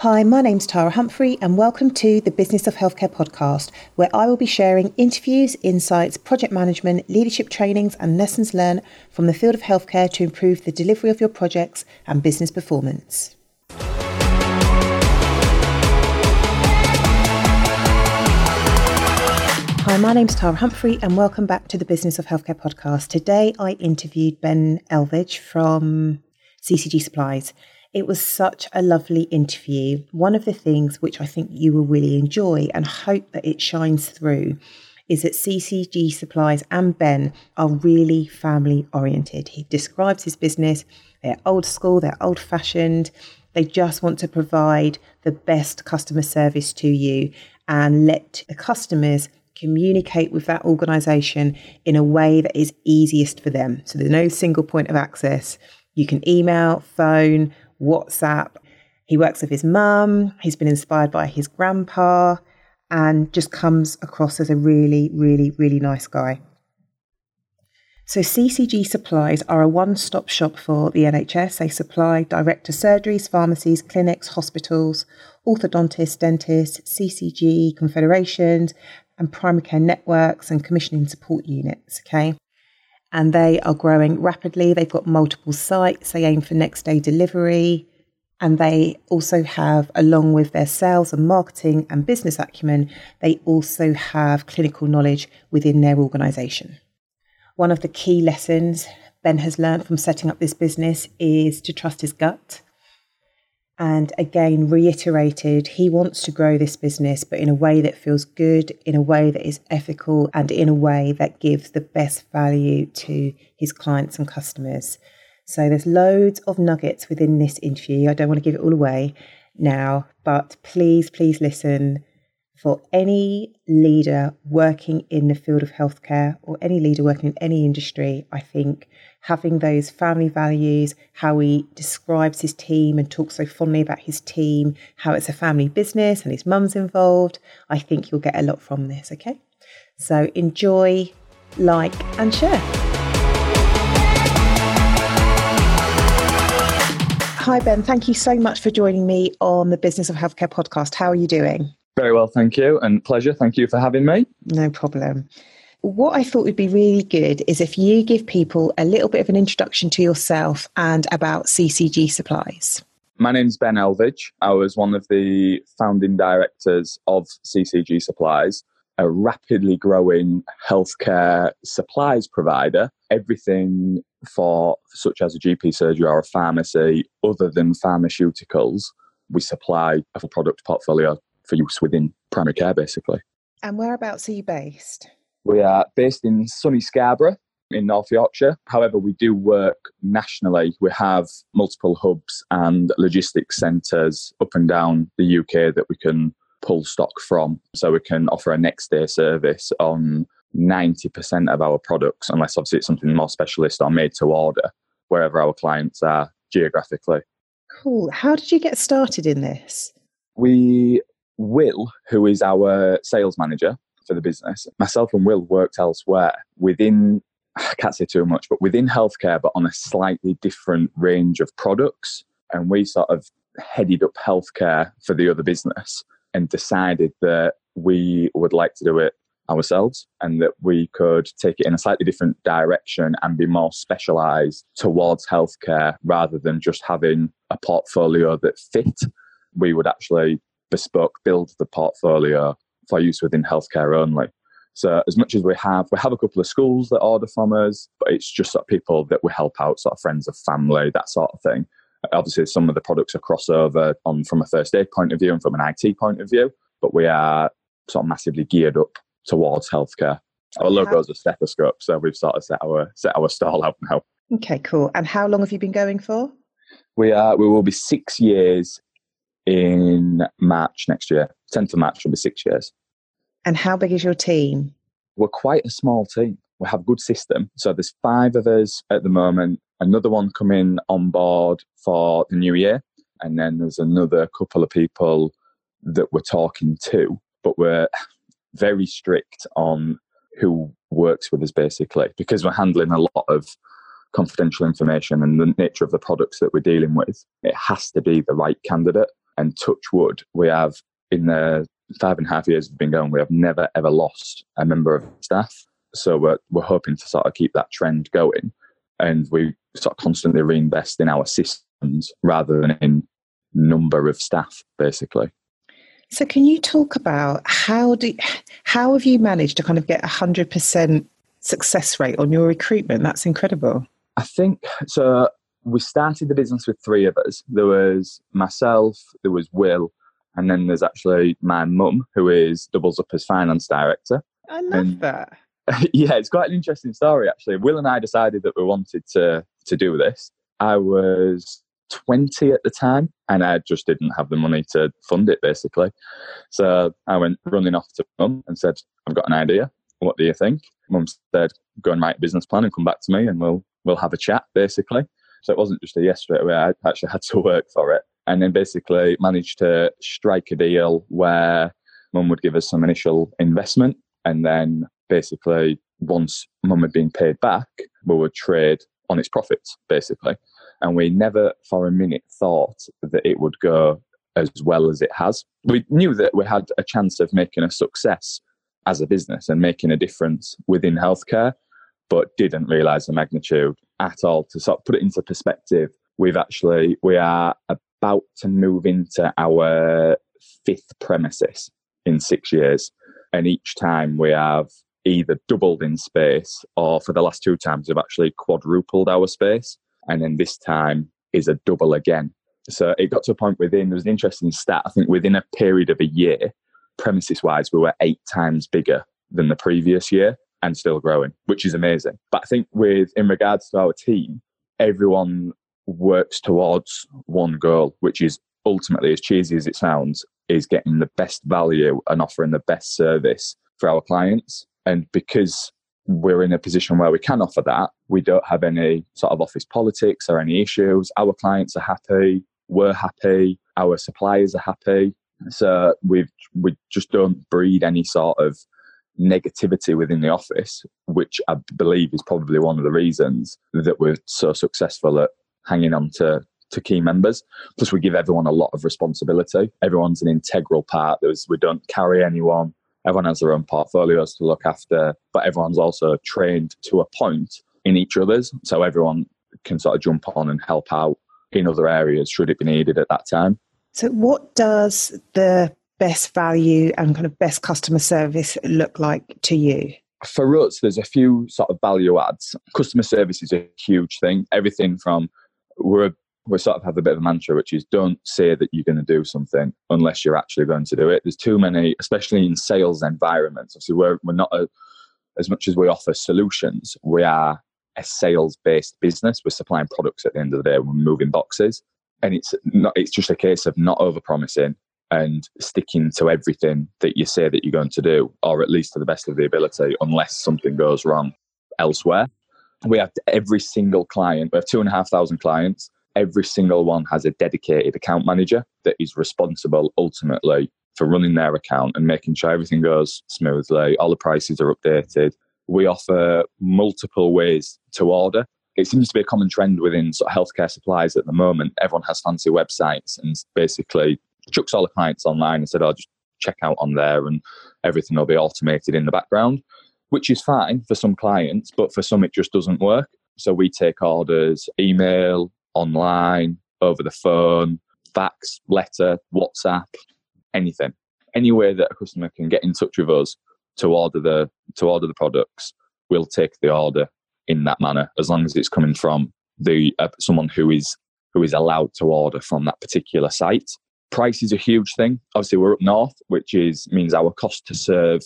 Hi, my name's Tara Humphrey, and welcome to the Business of Healthcare podcast, where I will be sharing interviews, insights, project management, leadership trainings, and lessons learned from the field of healthcare to improve the delivery of your projects and business performance. Hi, my name's Tara Humphrey, and welcome back to the Business of Healthcare podcast. Today, I interviewed Ben Elvidge from CCG Supplies. It was such a lovely interview. One of the things which I think you will really enjoy and hope that it shines through is that CCG Supplies and Ben are really family oriented. He describes his business, they're old school, they're old fashioned. They just want to provide the best customer service to you and let the customers communicate with that organization in a way that is easiest for them. So there's no single point of access. You can email, phone, WhatsApp. He works with his mum. He's been inspired by his grandpa and just comes across as a really, really, really nice guy. So, CCG Supplies are a one stop shop for the NHS. They supply direct to surgeries, pharmacies, clinics, hospitals, orthodontists, dentists, CCG confederations, and primary care networks and commissioning support units. Okay and they are growing rapidly. They've got multiple sites. They aim for next day delivery. And they also have, along with their sales and marketing and business acumen, they also have clinical knowledge within their organisation. One of the key lessons Ben has learned from setting up this business is to trust his gut and again reiterated he wants to grow this business, but in a way that feels good, in a way that is ethical, and in a way that gives the best value to his clients and customers. So there's loads of nuggets within this interview. I don't want to give it all away now, but please, please listen for any leader working in the field of healthcare or any leader working in any industry, I think having those family values, how he describes his team and talks so fondly about his team, how it's a family business and his mum's involved, I think you'll get a lot from this, okay? So enjoy, like, and share. Hi, Ben. Thank you so much for joining me on the Business of Healthcare podcast. How are you doing? Very well, thank you, and pleasure. Thank you for having me. No problem. What I thought would be really good is if you give people a little bit of an introduction to yourself and about CCG Supplies. My name's Ben Elvidge. I was one of the founding directors of CCG Supplies, a rapidly growing healthcare supplies provider. Everything for such as a GP surgery or a pharmacy, other than pharmaceuticals, we supply a product portfolio for use within primary care, basically. And whereabouts are you based? We are based in sunny Scarborough in North Yorkshire. However, we do work nationally. We have multiple hubs and logistics centres up and down the UK that we can pull stock from. So we can offer a next day service on 90% of our products, unless obviously it's something more specialist or made to order, wherever our clients are geographically. Cool. How did you get started in this? We Will, who is our sales manager for the business, myself and Will worked elsewhere within, I can't say too much, but within healthcare, but on a slightly different range of products. And we sort of headed up healthcare for the other business and decided that we would like to do it ourselves and that we could take it in a slightly different direction and be more specialized towards healthcare rather than just having a portfolio that fit. We would actually bespoke build the portfolio for use within healthcare only. So as much as we have, we have a couple of schools that order from us, but it's just sort of people that we help out, sort of friends of family, that sort of thing. Obviously, some of the products are crossover on from a first aid point of view and from an IT point of view, but we are sort of massively geared up towards healthcare. Our logo is a stethoscope, so we've sort of set our set our stall out now. Okay, cool. And how long have you been going for? We are we will be six years in March next year. 10th of March will be six years. And how big is your team? We're quite a small team. We have a good system. So there's five of us at the moment, another one coming on board for the new year. And then there's another couple of people that we're talking to, but we're very strict on who works with us basically because we're handling a lot of confidential information and the nature of the products that we're dealing with. It has to be the right candidate And touch wood, we have in the five and a half years we've been going, we have never ever lost a member of staff. So we're, we're hoping to sort of keep that trend going. And we sort of constantly reinvest in our systems rather than in number of staff, basically. So, can you talk about how do how have you managed to kind of get a hundred percent success rate on your recruitment? That's incredible. I think so. We started the business with three of us. There was myself, there was Will, and then there's actually my mum, who is doubles up as finance director. I love and, that. yeah, it's quite an interesting story actually. Will and I decided that we wanted to to do this. I was 20 at the time and I just didn't have the money to fund it basically. So I went hmm. running off to mum and said, I've got an idea. What do you think? Mum said, go and write a business plan and come back to me and we'll we'll have a chat basically. So it wasn't just a yes straight away. I actually had to work for it and then basically managed to strike a deal where mum would give us some initial investment and then basically once mum had been paid back, we would trade on its profits basically. And we never for a minute thought that it would go as well as it has. We knew that we had a chance of making a success as a business and making a difference within healthcare, but didn't realize the magnitude at all. To sort of put it into perspective, we've actually, we are about to move into our fifth premises in six years. And each time we have either doubled in space or for the last two times we've actually quadrupled our space and then this time is a double again. So it got to a point within, there was an interesting stat, I think within a period of a year, premises wise, we were eight times bigger than the previous year and still growing, which is amazing. But I think with, in regards to our team, everyone works towards one goal, which is ultimately, as cheesy as it sounds, is getting the best value and offering the best service for our clients. And because we're in a position where we can offer that. We don't have any sort of office politics or any issues. Our clients are happy. We're happy. Our suppliers are happy. So we we just don't breed any sort of negativity within the office, which I believe is probably one of the reasons that we're so successful at hanging on to to key members. Plus, we give everyone a lot of responsibility. Everyone's an integral part. There's, we don't carry anyone everyone has their own portfolios to look after, but everyone's also trained to a point in each other's. So everyone can sort of jump on and help out in other areas should it be needed at that time. So, what does the best value and kind of best customer service look like to you? For us, there's a few sort of value adds. Customer service is a huge thing. Everything from we're we sort of have a bit of a mantra, which is don't say that you're going to do something unless you're actually going to do it. There's too many, especially in sales environments. Obviously, we're, we're not a, as much as we offer solutions, we are a sales based business. We're supplying products at the end of the day, we're moving boxes. And it's not, it's just a case of not over promising and sticking to everything that you say that you're going to do, or at least to the best of the ability, unless something goes wrong elsewhere. We have every single client, we have two and a half thousand clients every single one has a dedicated account manager that is responsible ultimately for running their account and making sure everything goes smoothly, all the prices are updated. We offer multiple ways to order. It seems to be a common trend within sort of healthcare supplies at the moment. Everyone has fancy websites and basically chucks all the clients online and said, I'll just check out on there and everything will be automated in the background, which is fine for some clients, but for some it just doesn't work. So we take orders, email, online, over the phone, fax, letter, WhatsApp, anything. Any way that a customer can get in touch with us to order the to order the products, we'll take the order in that manner as long as it's coming from the uh, someone who is who is allowed to order from that particular site. Price is a huge thing. Obviously, we're up north, which is means our cost to serve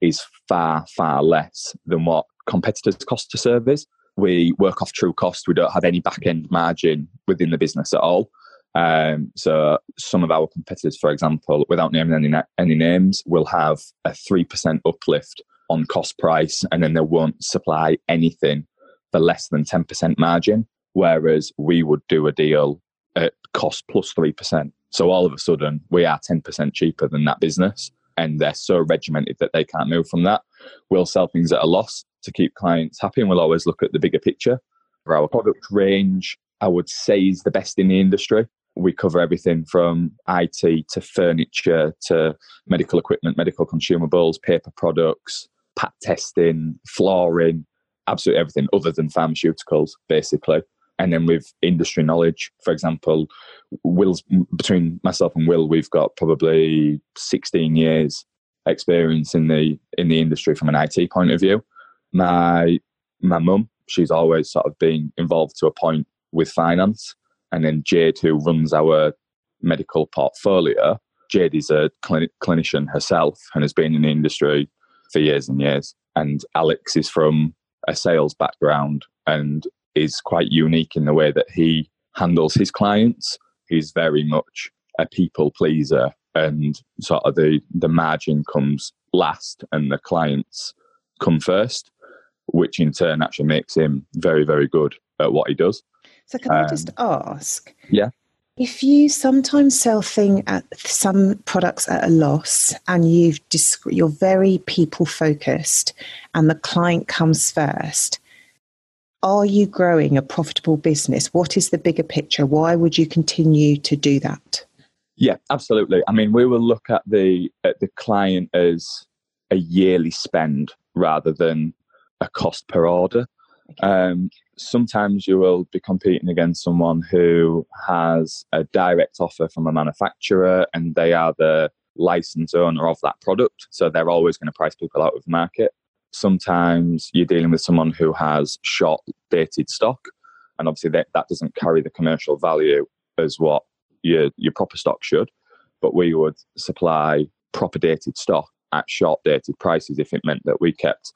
is far far less than what competitors' cost to serve is we work off true cost. We don't have any back end margin within the business at all. Um, so some of our competitors, for example, without naming any any names, will have a three percent uplift on cost price, and then they won't supply anything for less than ten percent margin. Whereas we would do a deal at cost plus three percent. So all of a sudden, we are ten percent cheaper than that business, and they're so regimented that they can't move from that. We'll sell things at a loss to keep clients happy, and we'll always look at the bigger picture. Our product range, I would say is the best in the industry. we cover everything from IT to furniture to medical equipment, medical consumables, paper products, pat testing, flooring, absolutely everything other than pharmaceuticals, basically. And then with industry knowledge, for example, Will's between myself and Will, we've got probably 16 years experience in the in the industry from an IT point of view. My my mum, she's always sort of been involved to a point with finance. And then Jade, who runs our medical portfolio, Jade is a clinician herself and has been in the industry for years and years. And Alex is from a sales background and is quite unique in the way that he handles his clients. He's very much a people pleaser and sort of the, the margin comes last and the clients come first, which in turn actually makes him very, very good at what he does. So can um, I just ask? Yeah. If you sometimes sell thing at some products at a loss and you've you're very people focused and the client comes first, are you growing a profitable business? What is the bigger picture? Why would you continue to do that? Yeah, absolutely. I mean, we will look at the at the client as a yearly spend rather than a cost per order. Um, sometimes you will be competing against someone who has a direct offer from a manufacturer and they are the license owner of that product. So they're always going to price people out of the market. Sometimes you're dealing with someone who has short dated stock, and obviously that, that doesn't carry the commercial value as what your, your proper stock should. But we would supply proper dated stock at short dated prices if it meant that we kept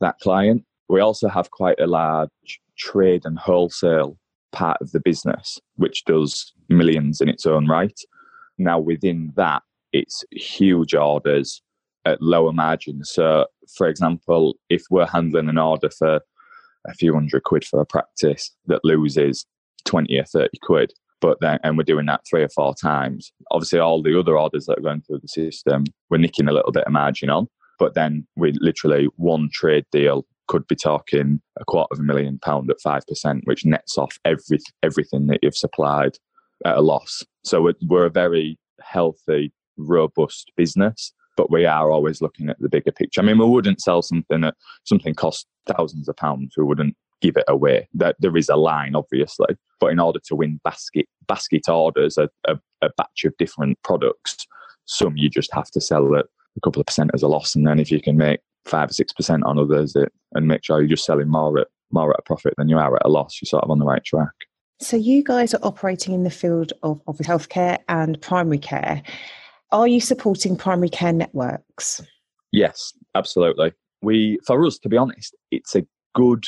that client. We also have quite a large trade and wholesale part of the business, which does millions in its own right. Now, within that, it's huge orders at lower margins. So, for example, if we're handling an order for a few hundred quid for a practice that loses 20 or 30 quid, but then, and we're doing that three or four times, obviously, all the other orders that are going through the system, we're nicking a little bit of margin on. But then we literally one trade deal could be talking a quarter of a million pound at five percent, which nets off every everything that you've supplied at a loss. So we're, we're a very healthy, robust business, but we are always looking at the bigger picture. I mean, we wouldn't sell something that something costs thousands of pounds. We wouldn't give it away. That there is a line, obviously, but in order to win basket basket orders, a, a, a batch of different products, some you just have to sell at a couple of percent as a loss, and then if you can make five or six percent on others it, and make sure you're just selling more at more at a profit than you are at a loss, you're sort of on the right track. So you guys are operating in the field of, of healthcare and primary care. Are you supporting primary care networks? Yes, absolutely. We for us, to be honest, it's a good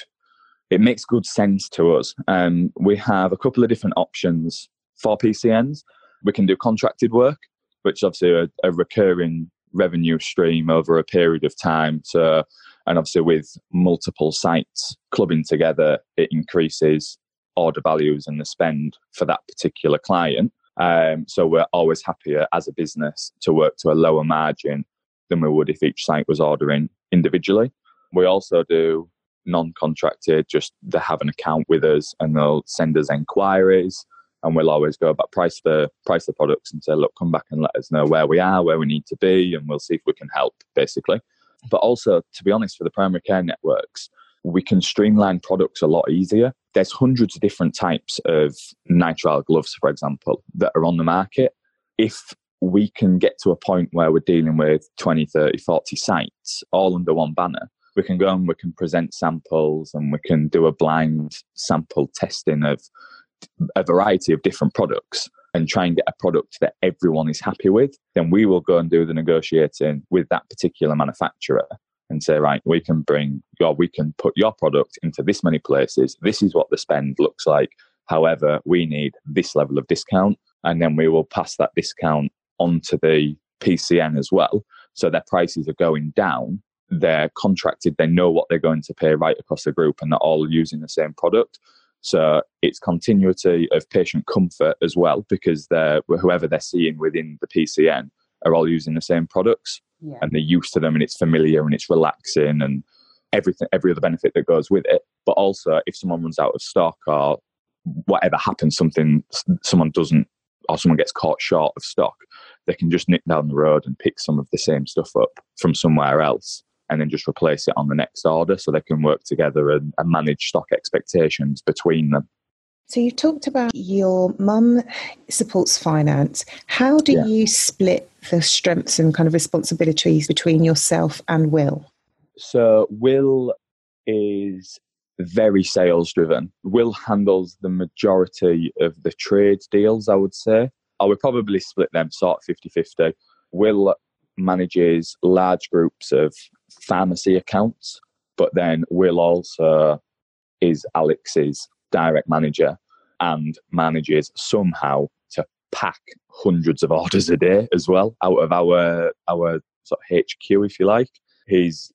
it makes good sense to us. Um, we have a couple of different options for PCNs. We can do contracted work, which obviously a, a recurring revenue stream over a period of time. So, and obviously with multiple sites clubbing together, it increases order values and the spend for that particular client. Um, so we're always happier as a business to work to a lower margin than we would if each site was ordering individually. We also do non-contracted, just they have an account with us and they'll send us enquiries and we'll always go about price the price the products and say, look, come back and let us know where we are, where we need to be, and we'll see if we can help, basically. But also, to be honest, for the primary care networks, we can streamline products a lot easier. There's hundreds of different types of nitrile gloves, for example, that are on the market. If we can get to a point where we're dealing with 20, 30, 40 sites all under one banner, we can go and we can present samples and we can do a blind sample testing of a variety of different products and try and get a product that everyone is happy with, then we will go and do the negotiating with that particular manufacturer and say, right, we can bring your, we can put your product into this many places. This is what the spend looks like. However, we need this level of discount. And then we will pass that discount onto the PCN as well. So their prices are going down. They're contracted. They know what they're going to pay right across the group and they're all using the same product. So it's continuity of patient comfort as well, because they're, whoever they're seeing within the PCN are all using the same products yeah. and they're used to them and it's familiar and it's relaxing and everything, every other benefit that goes with it. But also, if someone runs out of stock or whatever happens, something someone doesn't or someone gets caught short of stock, they can just nick down the road and pick some of the same stuff up from somewhere else and then just replace it on the next order so they can work together and, and manage stock expectations between them. So you talked about your mum supports finance. How do yeah. you split the strengths and kind of responsibilities between yourself and Will? So Will is very sales driven. Will handles the majority of the trade deals, I would say. I would probably split them sort of 50 50. Will manages large groups of pharmacy accounts, but then Will also is Alex's direct manager and manages somehow to pack hundreds of orders a day as well out of our our sort of HQ, if you like. He's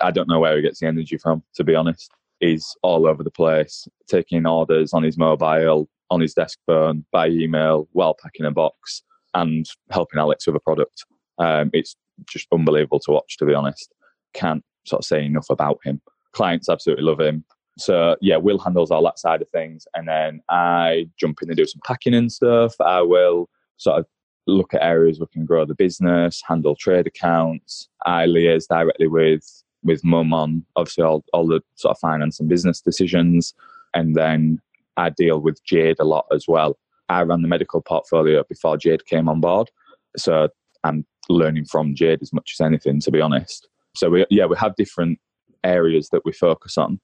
I don't know where he gets the energy from, to be honest. He's all over the place, taking orders on his mobile, on his desk phone, by email, while packing a box, and helping Alex with a product. Um, it's just unbelievable to watch, to be honest. Can't sort of say enough about him. Clients absolutely love him. So yeah, Will handles all that side of things, and then I jump in and do some packing and stuff. I will sort of look at areas we can grow the business, handle trade accounts. I liaise directly with with mum on obviously all, all the sort of finance and business decisions, and then I deal with Jade a lot as well. I ran the medical portfolio before Jade came on board, so I'm learning from Jade as much as anything, to be honest. So we yeah we have different areas that we focus on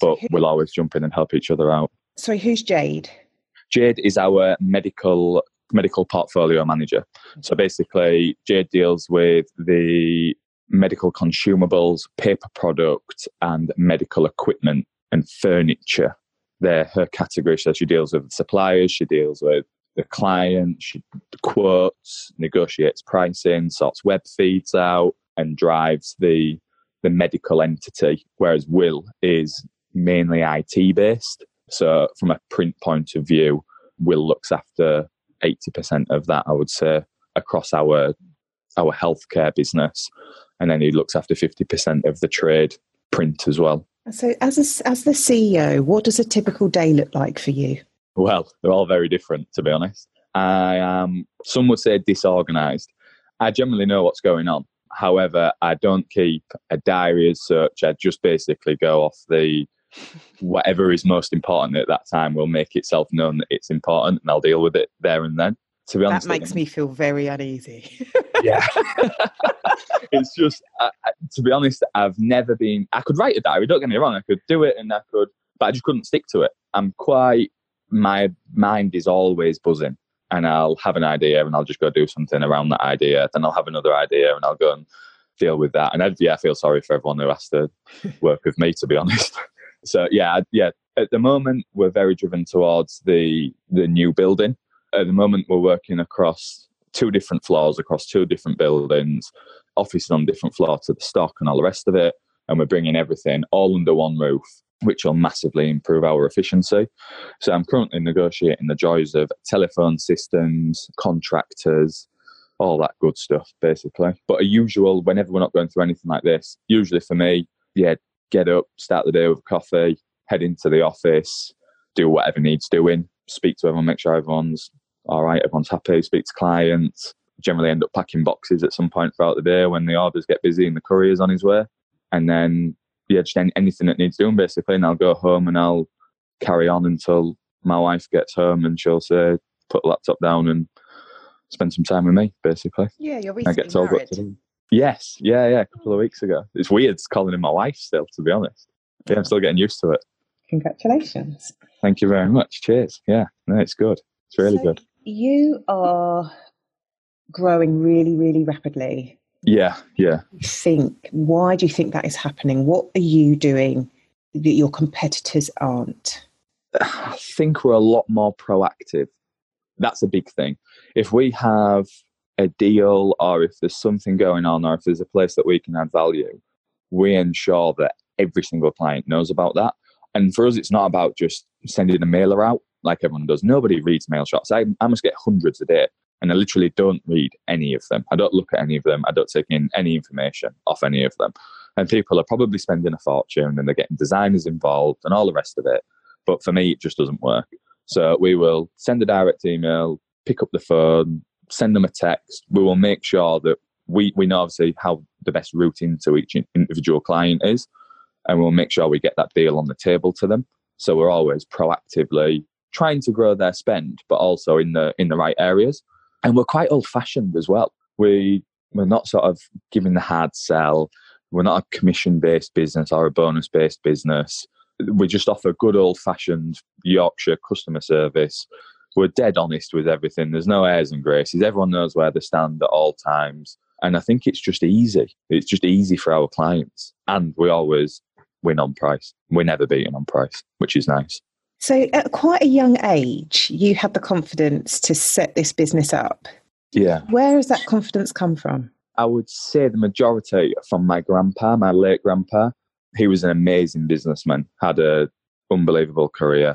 but we'll always jump in and help each other out. Sorry, who's Jade? Jade is our medical medical portfolio manager. So basically, Jade deals with the medical consumables, paper products, and medical equipment and furniture. They're her category. So she deals with suppliers, she deals with the client, she quotes, negotiates pricing, sorts web feeds out, and drives the the medical entity. Whereas Will is mainly IT based. So, from a print point of view, Will looks after 80% of that, I would say, across our our healthcare business. And then he looks after 50% of the trade print as well. So, as, a, as the CEO, what does a typical day look like for you? Well, they're all very different, to be honest. I am, some would say, disorganized. I generally know what's going on. However, I don't keep a diary as such. I just basically go off the whatever is most important at that time will make itself known that it's important and I'll deal with it there and then. To be honest, that makes me feel very uneasy. yeah, it's just uh, to be honest, I've never been. I could write a diary. Don't get me wrong, I could do it and I could, but I just couldn't stick to it. I'm quite. My mind is always buzzing, and I'll have an idea and I'll just go do something around that idea. Then I'll have another idea and I'll go and deal with that. And I'd, yeah, I feel sorry for everyone who has to work with me. To be honest. So yeah, yeah. At the moment, we're very driven towards the the new building. At the moment, we're working across two different floors, across two different buildings, offices on different floors to the stock and all the rest of it. And we're bringing everything all under one roof, which will massively improve our efficiency. So I'm currently negotiating the joys of telephone systems, contractors, all that good stuff, basically. But a usual, whenever we're not going through anything like this, usually for me, yeah, get up, start the day with coffee, head into the office, do whatever needs doing, speak to everyone, make sure everyone's all right, everyone's happy, speak to clients. Generally end up packing boxes at some point throughout the day when the orders get busy and the courier's on his way. And then, yeah, just anything that needs doing basically. And I'll go home and I'll carry on until my wife gets home and she'll say, put the laptop down and spend some time with me, basically. Yeah, you're recently I get told married. What to do. Yes, yeah, yeah, a couple of hmm. weeks ago. It's weird calling him my wife still, to be honest. Yeah, I'm still getting used to it. Congratulations. Thank you very much. Cheers. Yeah, no, it's good. It's really so good. You are growing really, really rapidly. Yeah, yeah. think why do you think that is happening? What are you doing that your competitors aren't? I think we're a lot more proactive. That's a big thing. If we have a deal or if there's something going on or if there's a place that we can add value, we ensure that every single client knows about that. And for us, it's not about just sending a mailer out like everyone does. Nobody reads mail shots. I, I must get hundreds a day, and I literally don't read any of them. I don't look at any of them. I don't take in any information off any of them. And people are probably spending a fortune and they're getting designers involved and all the rest of it. But for me, it just doesn't work. So we will send a direct email pick up the phone, send them a text. We will make sure that we, we know obviously how the best route into each individual client is, and we'll make sure we get that deal on the table to them. So we're always proactively trying to grow their spend, but also in the in the right areas. And we're quite old fashioned as well. We we're not sort of giving the hard sell. We're not a commission based business or a bonus based business. We just offer good old fashioned Yorkshire customer service. We're dead honest with everything. There's no airs and graces. Everyone knows where they stand at all times. And I think it's just easy. It's just easy for our clients. And we always win on price. We're never beaten on price, which is nice. So, at quite a young age, you had the confidence to set this business up. Yeah. Where has that confidence come from? I would say the majority from my grandpa, my late grandpa. He was an amazing businessman, had an unbelievable career.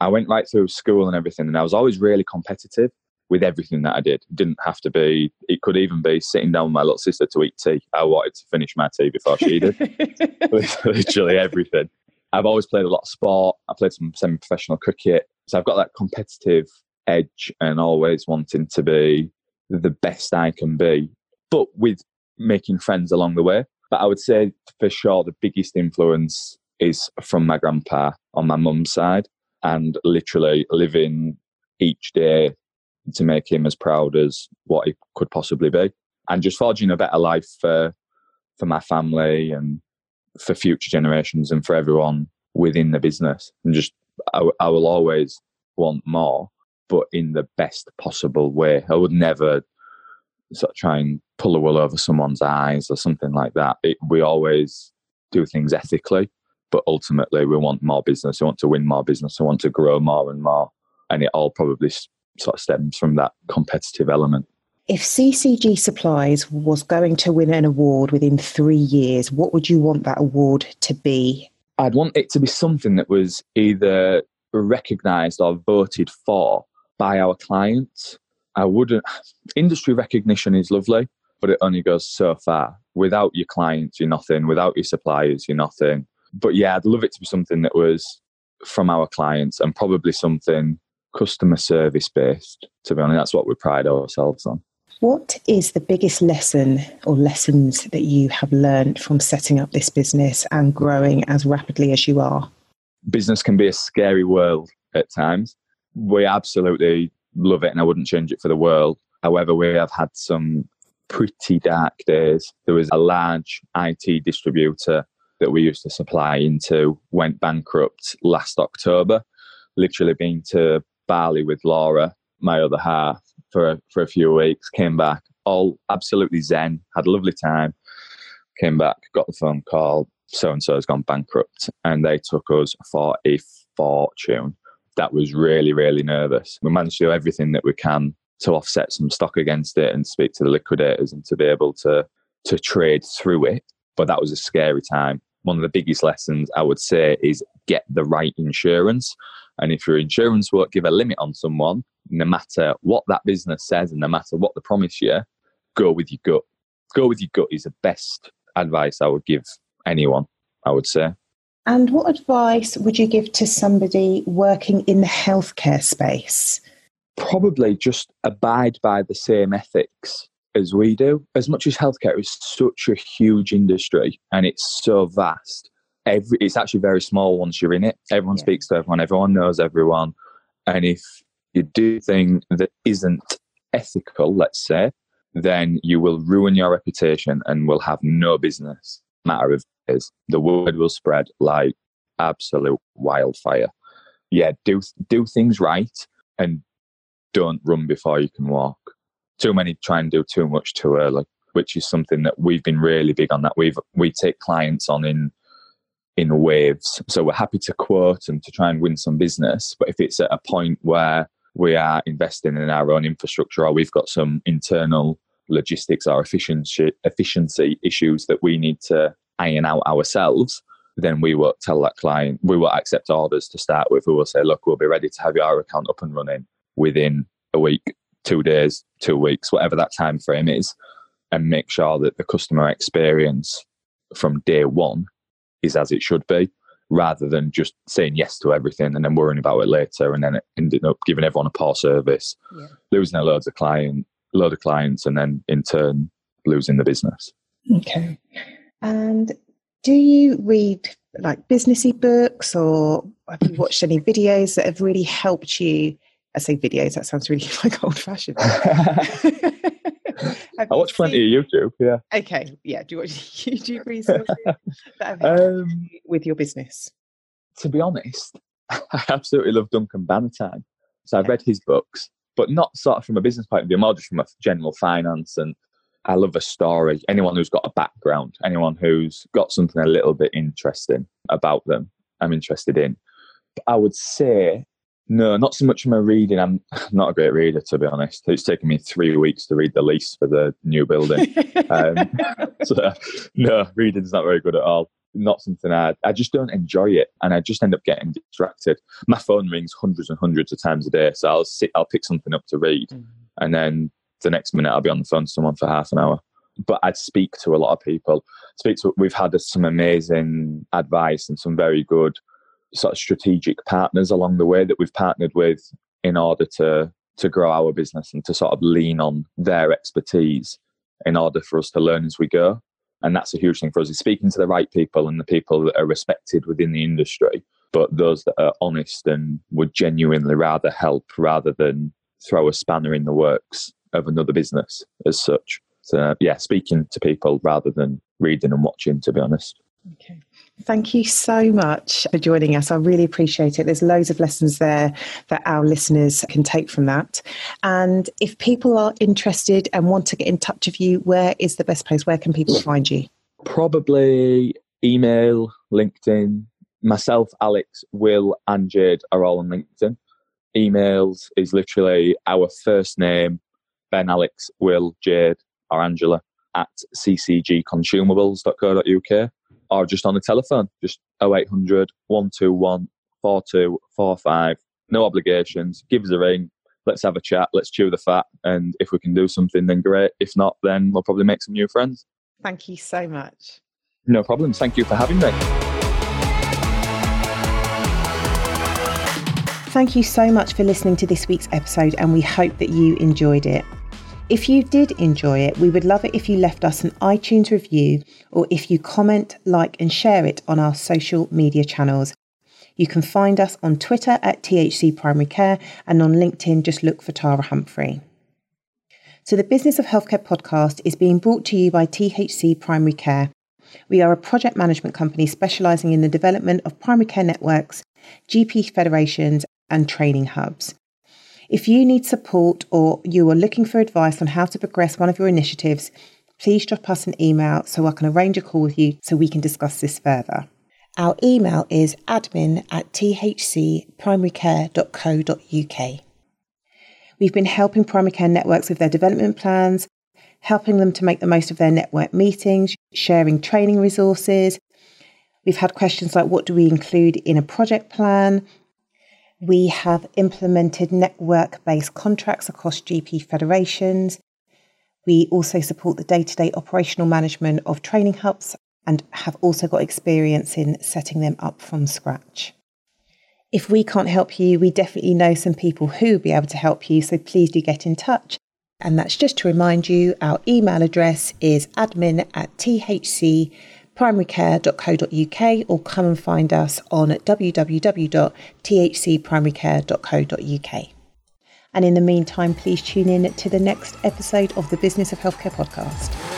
I went right through school and everything, and I was always really competitive with everything that I did. It didn't have to be, it could even be sitting down with my little sister to eat tea. I wanted to finish my tea before she did. Literally everything. I've always played a lot of sport. I played some semi professional cricket. So I've got that competitive edge and always wanting to be the best I can be, but with making friends along the way. But I would say for sure the biggest influence is from my grandpa on my mum's side and literally living each day to make him as proud as what he could possibly be. And just forging a better life for for my family and for future generations and for everyone within the business. And just I, will always want more but in the best possible way. I would never sort of try and pull the wool over someone's eyes or something like that. It, we always do things ethically but ultimately we want more business we want to win more business we want to grow more and more and it all probably sort of stems from that competitive element. If CCG Supplies was going to win an award within three years, what would you want that award to be? I'd want it to be something that was either recognised or voted for by our clients. I wouldn't. Industry recognition is lovely, but it only goes so far. Without your clients, you're nothing. Without your suppliers, you're nothing. But yeah, I'd love it to be something that was from our clients and probably something customer service based, to be honest. That's what we pride ourselves on. What is the biggest lesson or lessons that you have learned from setting up this business and growing as rapidly as you are? Business can be a scary world at times. We absolutely love it and I wouldn't change it for the world. However, we have had some pretty dark days. There was a large IT distributor that we used to supply into went bankrupt last October. Literally been to Bali with Laura, my other half, for for a few weeks. Came back, all absolutely zen. Had a lovely time. Came back, got the phone call. So and so has gone bankrupt, and they took us for a fortune. That was really, really nervous. We managed to do everything that we can to offset some stock against it and speak to the liquidators and to be able to to trade through it. But that was a scary time. One of the biggest lessons I would say is get the right insurance. And if your insurance won't give a limit on someone, no matter what that business says and no matter what they promise you, go with your gut. Go with your gut is the best advice I would give anyone, I would say. And what advice would you give to somebody working in the healthcare space? Probably just abide by the same ethics as we do. As much as healthcare is such a huge industry and it's so vast, every it's actually very small once you're in it. Everyone yeah. speaks to everyone, everyone knows everyone. And if you do thing that isn't ethical, let's say, then you will ruin your reputation and will have no business. Matter of is the word will spread like absolute wildfire. Yeah, do do things right and don't run before you can walk. Too many try and do too much too early, which is something that we've been really big on. That we've we take clients on in in waves. So we're happy to quote and to try and win some business. But if it's at a point where we are investing in our own infrastructure or we've got some internal logistics or efficiency efficiency issues that we need to iron out ourselves, then we will tell that client we will accept orders to start with. We will say, look, we'll be ready to have your account up and running within a week, two days, two weeks, whatever that time frame is, and make sure that the customer experience from day one is as it should be. rather than just saying yes to everything and then worrying about it later and then ending up giving everyone a poor service, yeah. losing a loads of client, load of clients, and then in turn losing the business. Okay. And do you read like businessy books or have you watched any videos that have really helped you? I say videos, that sounds really like old fashioned. I watch plenty of YouTube, yeah. Okay, yeah. Do you watch YouTube resources um, with your business? To be honest, I absolutely love Duncan Bannatyne. So I've read his books, but not sort of from a business point of view, more just from a general finance and I love a story. Anyone who's got a background, anyone who's got something a little bit interesting about them, I'm interested in. But I would say, no, not so much from a reading. I'm not a great reader, to be honest. It's taken me three weeks to read the lease for the new building. um, so, no, reading's not very good at all. Not something I, I just don't enjoy it, and I just end up getting distracted. My phone rings hundreds and hundreds of times a day, so I'll sit, I'll pick something up to read, mm. and then the next minute I'll be on the phone to someone for half an hour. But I'd speak to a lot of people. Speak to we've had some amazing advice and some very good sort of strategic partners along the way that we've partnered with in order to to grow our business and to sort of lean on their expertise in order for us to learn as we go. And that's a huge thing for us is speaking to the right people and the people that are respected within the industry, but those that are honest and would genuinely rather help rather than throw a spanner in the works of another business as such. So yeah, speaking to people rather than reading and watching, to be honest. Okay. Thank you so much for joining us. I really appreciate it. There's loads of lessons there that our listeners can take from that. And if people are interested and want to get in touch with you, where is the best place? Where can people find you? Probably email, LinkedIn. Myself, Alex, Will, and Jade are all on LinkedIn. Emails is literally our first name, Ben, Alex, Will, Jade, or Angela at ccgconsumables.co.uk or just on the telephone, just 0800 121 4245. No obligations. Give us a ring. Let's have a chat. Let's chew the fat. And if we can do something, then great. If not, then we'll probably make some new friends. Thank you so much. No problem. Thank you for having me. Thank you so much for listening to this week's episode, and we hope that you enjoyed it. If you did enjoy it, we would love it if you left us an iTunes review or if you comment, like, and share it on our social media channels. You can find us on Twitter at THC Primary Care and on LinkedIn, just look for Tara Humphrey. So, the Business of Healthcare podcast is being brought to you by THC Primary Care. We are a project management company specialising in the development of primary care networks, GP federations, and training hubs. If you need support or you are looking for advice on how to progress one of your initiatives, please drop us an email so I can arrange a call with you so we can discuss this further. Our email is admin at thcprimarycare.co.uk. We've been helping primary care networks with their development plans, helping them to make the most of their network meetings, sharing training resources. We've had questions like what do we include in a project plan? We have implemented network based contracts across GP federations. We also support the day to day operational management of training hubs and have also got experience in setting them up from scratch. If we can't help you, we definitely know some people who will be able to help you, so please do get in touch. And that's just to remind you, our email address is admin at thc primarycare.co.uk or come and find us on www.thcprimarycare.co.uk. And in the meantime, please tune in to the next episode of the Business of Healthcare podcast.